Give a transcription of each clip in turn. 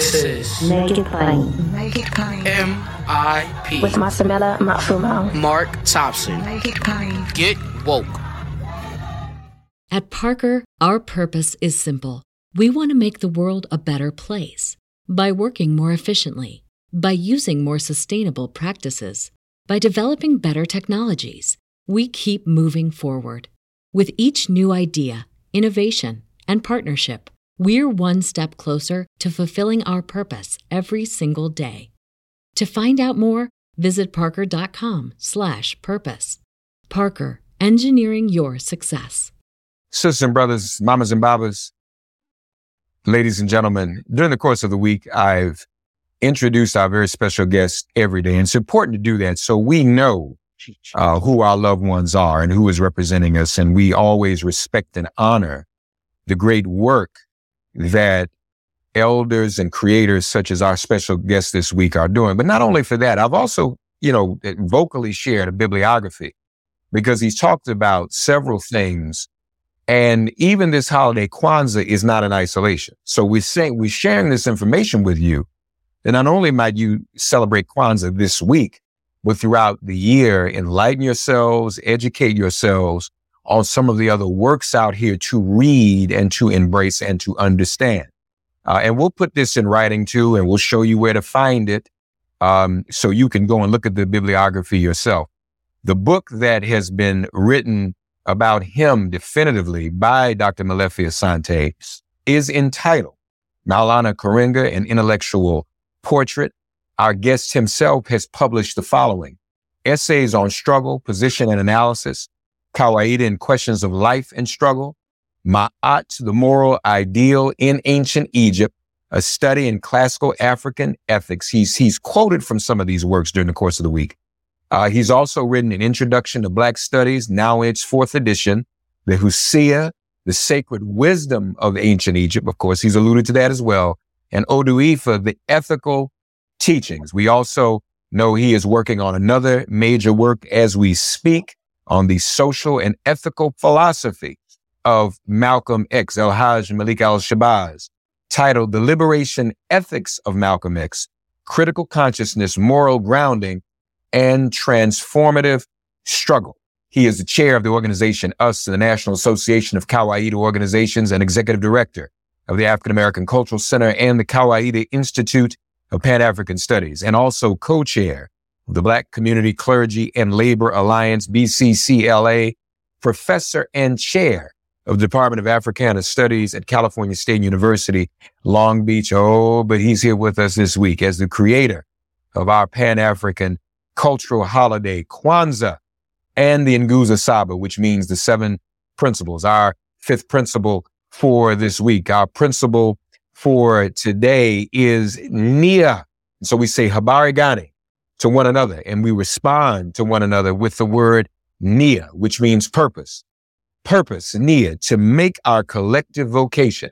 This is Make It Plain Make it plain. M.I.P. with Masamela Matfumo. Mark Thompson. Make it plain. Get woke. At Parker, our purpose is simple. We want to make the world a better place by working more efficiently, by using more sustainable practices, by developing better technologies. We keep moving forward. With each new idea, innovation, and partnership, we're one step closer to fulfilling our purpose every single day. To find out more, visit parker.com/purpose. Parker, engineering your success. Sisters and brothers, mamas and babas, ladies and gentlemen, during the course of the week, I've introduced our very special guest every day. And it's important to do that so we know uh, who our loved ones are and who is representing us. And we always respect and honor the great work that elders and creators such as our special guest this week are doing. But not only for that, I've also, you know, eh, vocally shared a bibliography because he's talked about several things. And even this holiday, Kwanzaa, is not in isolation. So we're saying, we're sharing this information with you. And not only might you celebrate Kwanzaa this week, but throughout the year, enlighten yourselves, educate yourselves on some of the other works out here to read and to embrace and to understand. Uh, and we'll put this in writing too, and we'll show you where to find it. Um, so you can go and look at the bibliography yourself. The book that has been written about him definitively by Dr. Molefi Asante is entitled Maulana Karenga, an intellectual portrait. Our guest himself has published the following essays on struggle, position, and analysis, Kawaida in questions of life and struggle, Ma'at, the moral ideal in ancient Egypt, a study in classical African ethics. He's, he's quoted from some of these works during the course of the week. Uh, he's also written an introduction to Black studies, now in its fourth edition, the Husia, the sacred wisdom of ancient Egypt. Of course, he's alluded to that as well. And Odu Ifa, the ethical teachings. We also know he is working on another major work as we speak on the social and ethical philosophy of Malcolm X, El Hajj Malik al Shabazz, titled The Liberation Ethics of Malcolm X, Critical Consciousness, Moral Grounding, and Transformative Struggle. He is the chair of the organization US, the National Association of Kawaida Organizations, and executive director of the African American Cultural Center and the Kawaida Institute of Pan African Studies, and also co chair the Black Community Clergy and Labor Alliance, BCCLA, professor and chair of the Department of Africana Studies at California State University, Long Beach. Oh, but he's here with us this week as the creator of our Pan African cultural holiday, Kwanzaa, and the Nguzo Saba, which means the seven principles. Our fifth principle for this week, our principle for today is Nia. So we say Habari Gani to one another and we respond to one another with the word Nia, which means purpose. Purpose, Nia, to make our collective vocation,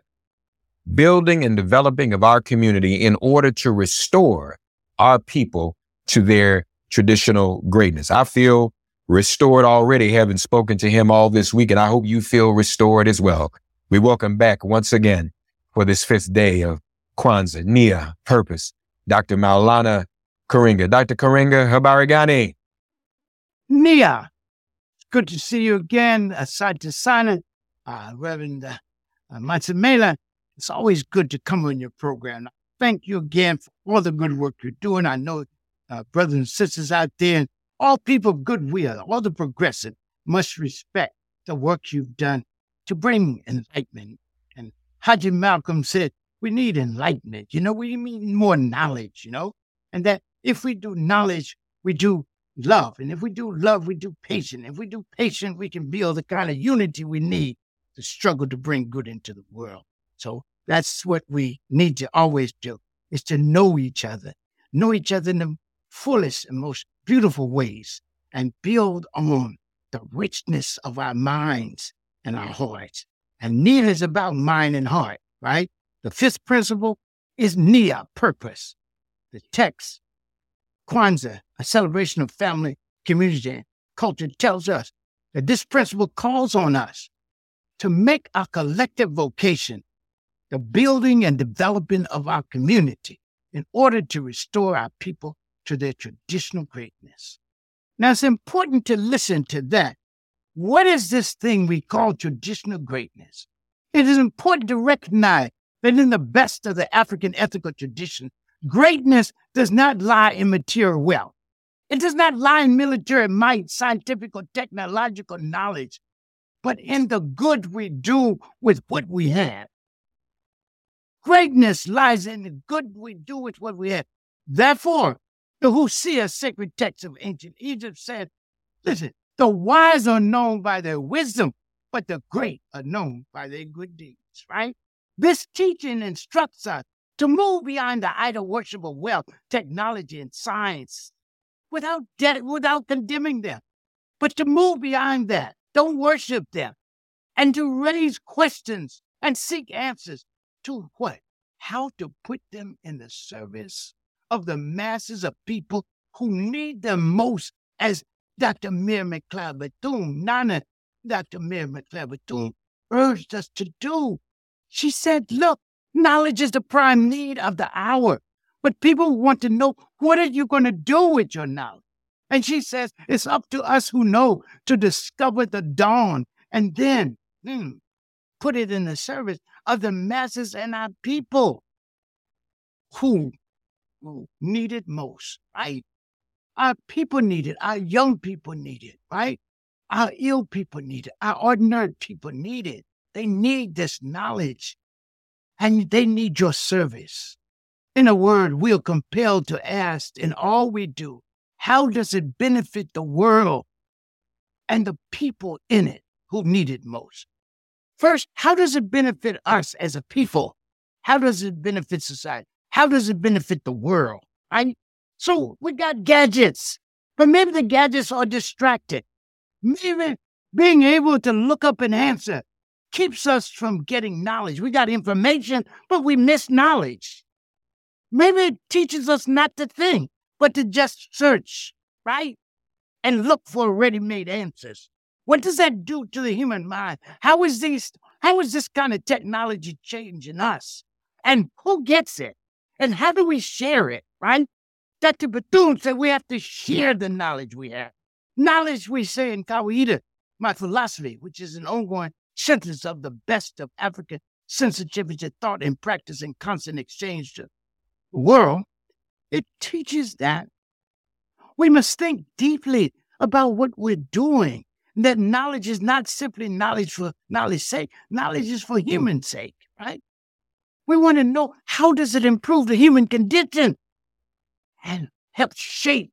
building and developing of our community in order to restore our people to their traditional greatness. I feel restored already, having spoken to him all this week, and I hope you feel restored as well. We welcome back once again for this fifth day of Kwanzaa, Nia, Purpose, Dr. Maulana Karenga. Dr. Karenga habari gani? Nia, good to see you again. Asante Sana, uh, Reverend uh, uh. It's always good to come on your program. Thank you again for all the good work you're doing. I know uh, brothers and sisters out there, and all people of goodwill, all the progressive, must respect the work you've done to bring enlightenment. And Haji Malcolm said, we need enlightenment. You know, we need more knowledge, you know, and that if we do knowledge, we do love. And if we do love, we do patience. If we do patience, we can build the kind of unity we need to struggle to bring good into the world. So that's what we need to always do is to know each other, know each other in the fullest and most beautiful ways and build on the richness of our minds and our hearts. And Nia is about mind and heart, right? The fifth principle is Nia, purpose. The text, Kwanzaa, a celebration of family, community, and culture, tells us that this principle calls on us to make our collective vocation the building and developing of our community in order to restore our people to their traditional greatness. Now, it's important to listen to that. What is this thing we call traditional greatness? It is important to recognize that in the best of the African ethical tradition, greatness does not lie in material wealth. It does not lie in military might, scientific or technological knowledge, but in the good we do with what we have. Greatness lies in the good we do with what we have. Therefore, the Husia sacred text of ancient Egypt said, listen, the wise are known by their wisdom, but the great are known by their good deeds, right? This teaching instructs us to move beyond the idol worship of wealth, technology, and science without, de- without condemning them, but to move beyond that. Don't worship them and to raise questions and seek answers to what? How to put them in the service of the masses of people who need them most, as Dr. Mary McLeod Bethune, Nana Dr. Mary McLeod Bethune urged us to do. She said, look, knowledge is the prime need of the hour. But people want to know, what are you going to do with your knowledge? And she says, it's up to us who know to discover the dawn and then hmm, put it in the service of the masses and our people who, who need it most, right? Our people need it. Our young people need it, right? Our ill people need it. Our ordinary people need it. They need this knowledge and they need your service. In a word, we are compelled to ask in all we do, how does it benefit the world and the people in it who need it most? First, how does it benefit us as a people? How does it benefit society? How does it benefit the world? Right? So we got gadgets, but maybe the gadgets are distracted. Maybe being able to look up an answer keeps us from getting knowledge. We got information, but we miss knowledge. Maybe it teaches us not to think, but to just search, right? And look for ready made answers. What does that do to the human mind? How is these how is this kind of technology changing us? And who gets it? And how do we share it, right? Dr. Bethune said we have to share the knowledge we have. Knowledge, we say in Kawaida, my philosophy, which is an ongoing synthesis of the best of African sensitivity, thought, and practice in constant exchange to the world, it teaches that we must think deeply about what we're doing. That knowledge is not simply knowledge for knowledge's sake. Knowledge is for human sake, right? We want to know how does it improve the human condition and help shape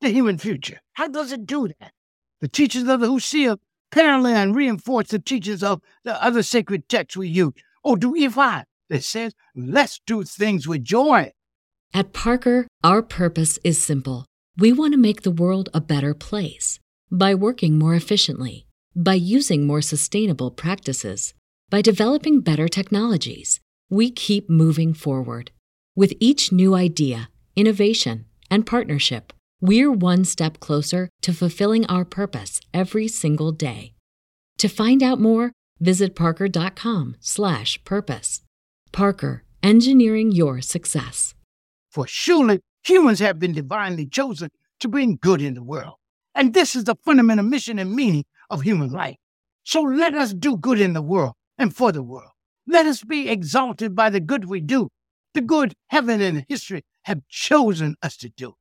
the human future. How does it do that? The teachers of the Husia parallel and reinforce the teachings of the other sacred texts we use. Odu Ifa that says, let's do things with joy. At Parker, our purpose is simple. We want to make the world a better place by working more efficiently, by using more sustainable practices, by developing better technologies. We keep moving forward. With each new idea, innovation, and partnership, we're one step closer to fulfilling our purpose every single day. To find out more, visit parker.com/purpose. Parker, engineering your success. For surely humans have been divinely chosen to bring good in the world. And this is the fundamental mission and meaning of human life. So let us do good in the world and for the world. Let us be exalted by the good we do, the good heaven and history have chosen us to do.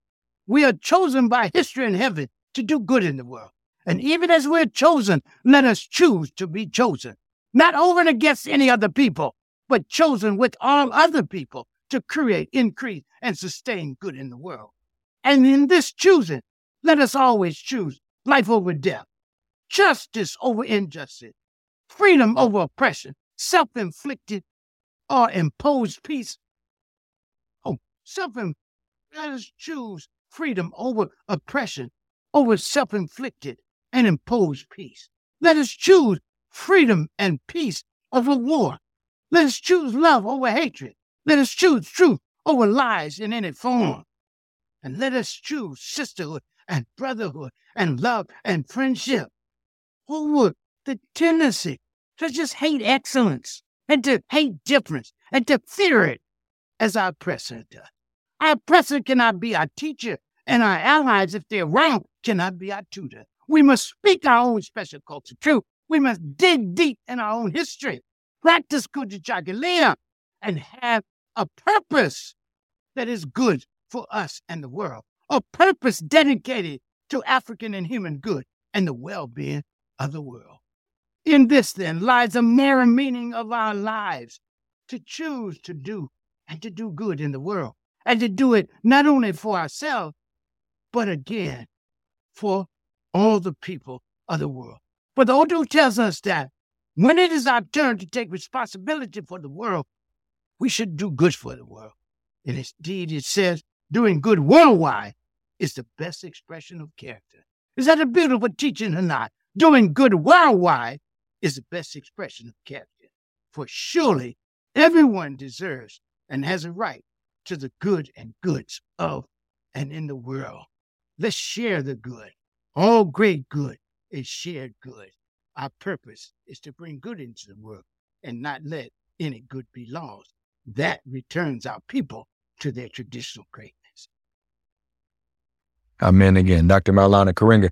We are chosen by history and heaven to do good in the world. And even as we're chosen, let us choose to be chosen, not over and against any other people, but chosen with all other people to create, increase, and sustain good in the world. And in this choosing, let us always choose life over death, justice over injustice, freedom over oppression, self inflicted or imposed peace. Oh, self let us choose freedom over oppression, over self inflicted and imposed peace. Let us choose freedom and peace over war. Let us choose love over hatred. Let us choose truth over lies in any form. And let us choose sisterhood and brotherhood and love and friendship over the tendency to just hate excellence and to hate difference and to fear it as our oppressor does. Our oppressor cannot be our teacher, and our allies, if they're wrong, cannot be our tutor. We must speak our own special culture truth. We must dig deep in our own history, practice Kujichagulia, and have a purpose that is good for us and the world, a purpose dedicated to African and human good and the well being of the world. In this, then, lies a moral meaning of our lives to choose to do and to do good in the world, and to do it not only for ourselves, but again for all the people of the world. But the Odu tells us that when it is our turn to take responsibility for the world, we should do good for the world. And indeed, it says doing good worldwide is the best expression of character. Is that a beautiful teaching or not? Doing good worldwide is the best expression of character. For surely everyone deserves and has a right to the good and goods of and in the world. Let's share the good. All great good is shared good. Our purpose is to bring good into the world and not let any good be lost. That returns our people to their traditional greatness. Amen again. Dr. Maulana Karenga.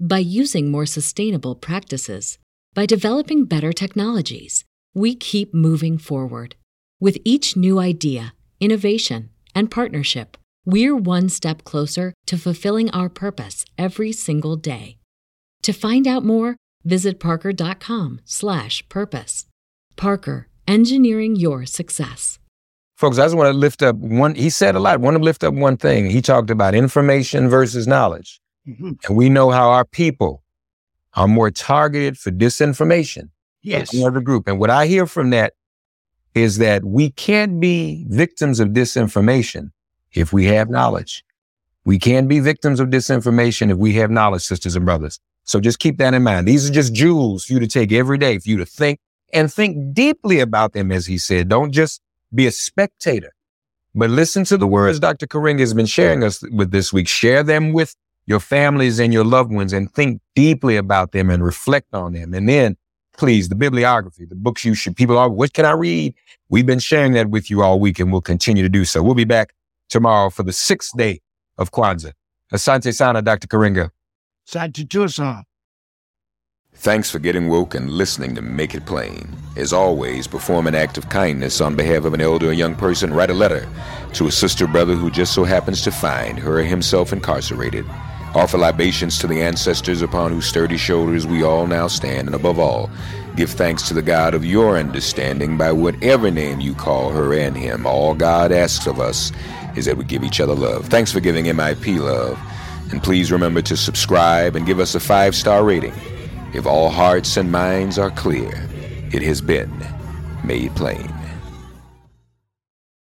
by using more sustainable practices, by developing better technologies. We keep moving forward. With each new idea, innovation, and partnership, we're one step closer to fulfilling our purpose every single day. To find out more, visit parker.com/purpose. Parker, engineering your success. Folks, I just want to lift up one. He said a lot. I want to lift up one thing. He talked about information versus knowledge. Mhm. And we know how our people are more targeted for disinformation Yes. than any other group. And what I hear from that is that we can't be victims of disinformation if we have knowledge. We can be victims of disinformation if we have knowledge, sisters and brothers. So just keep that in mind. These are just jewels for you to take every day, for you to think and think deeply about them, as he said. Don't just be a spectator, but listen to the words Dr. Karenga has been sharing us with this week. Share them with your families and your loved ones and think deeply about them and reflect on them. And then please, the bibliography, the books you should, people are, what can I read? We've been sharing that with you all week and we'll continue to do so. We'll be back tomorrow for the sixth day of Kwanzaa. Asante Sana, Dr. Karenga. Side to Tucson. Thanks for getting woke and listening to Make It Plain. As always, perform an act of kindness on behalf of an elder or young person. Write a letter to a sister brother who just so happens to find her or himself incarcerated. Offer libations to the ancestors upon whose sturdy shoulders we all now stand. And above all, give thanks to the God of your understanding by whatever name you call her and him. All God asks of us is that we give each other love. Thanks for giving MIP love. And please remember to subscribe and give us a five star rating. If all hearts and minds are clear, it has been made plain.